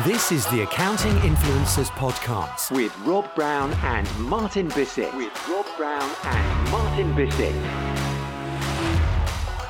This is the Accounting Influencers Podcast with Rob Brown and Martin Bissett. With Rob Brown and Martin Bissett.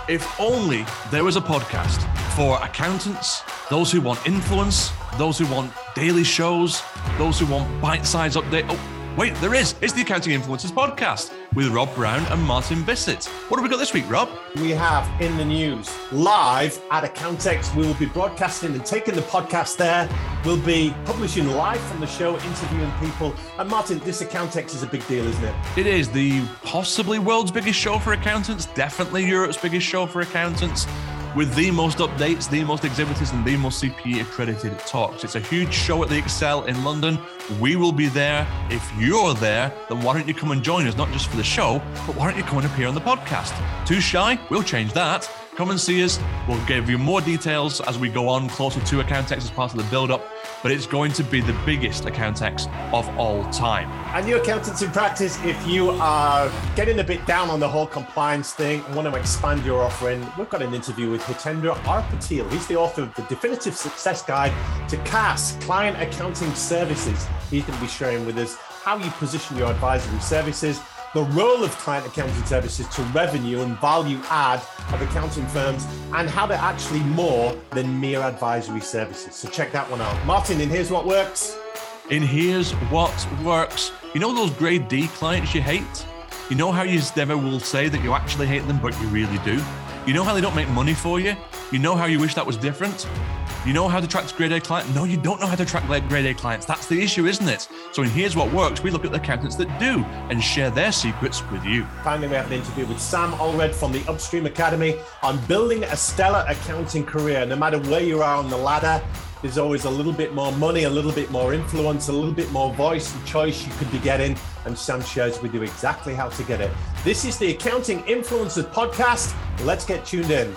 If only there was a podcast for accountants, those who want influence, those who want daily shows, those who want bite-sized updates. Oh, wait, there is. It's the Accounting Influencers Podcast with Rob Brown and Martin Bissett. What have we got this week, Rob? We have in the news live at Accountex. We will be broadcasting and taking the podcast there. We'll be publishing live from the show, interviewing people. And Martin, this Accountex is a big deal, isn't it? It is the possibly world's biggest show for accountants, definitely Europe's biggest show for accountants with the most updates, the most exhibitors, and the most CPE accredited talks. It's a huge show at the Excel in London. We will be there. If you're there, then why don't you come and join us, not just for the show, but why don't you come and appear on the podcast? Too shy? We'll change that. Come and see us. We'll give you more details as we go on closer to Accountex as part of the build up, but it's going to be the biggest Accountex of all time. And you accountants in practice, if you are getting a bit down on the whole compliance thing and want to expand your offering, we've got an interview with Hitendra R. Patil. He's the author of the Definitive Success Guide to CAS, Client Accounting Services. He's going to be sharing with us how you position your advisory services the role of client accounting services to revenue and value add of accounting firms, and how they're actually more than mere advisory services. So check that one out. Martin, and here's what works. In here's what works. You know those grade D clients you hate? You know how you never will say that you actually hate them, but you really do? You know how they don't make money for you? You know how you wish that was different? You know how to attract grade A clients? No, you don't know how to attract grade A clients. That's the issue, isn't it? So in Here's What Works, we look at the accountants that do and share their secrets with you. Finally, we have an interview with Sam Allred from the Upstream Academy on building a stellar accounting career. No matter where you are on the ladder, there's always a little bit more money, a little bit more influence, a little bit more voice and choice you could be getting. And Sam shows we do exactly how to get it. This is the Accounting Influencers Podcast. Let's get tuned in.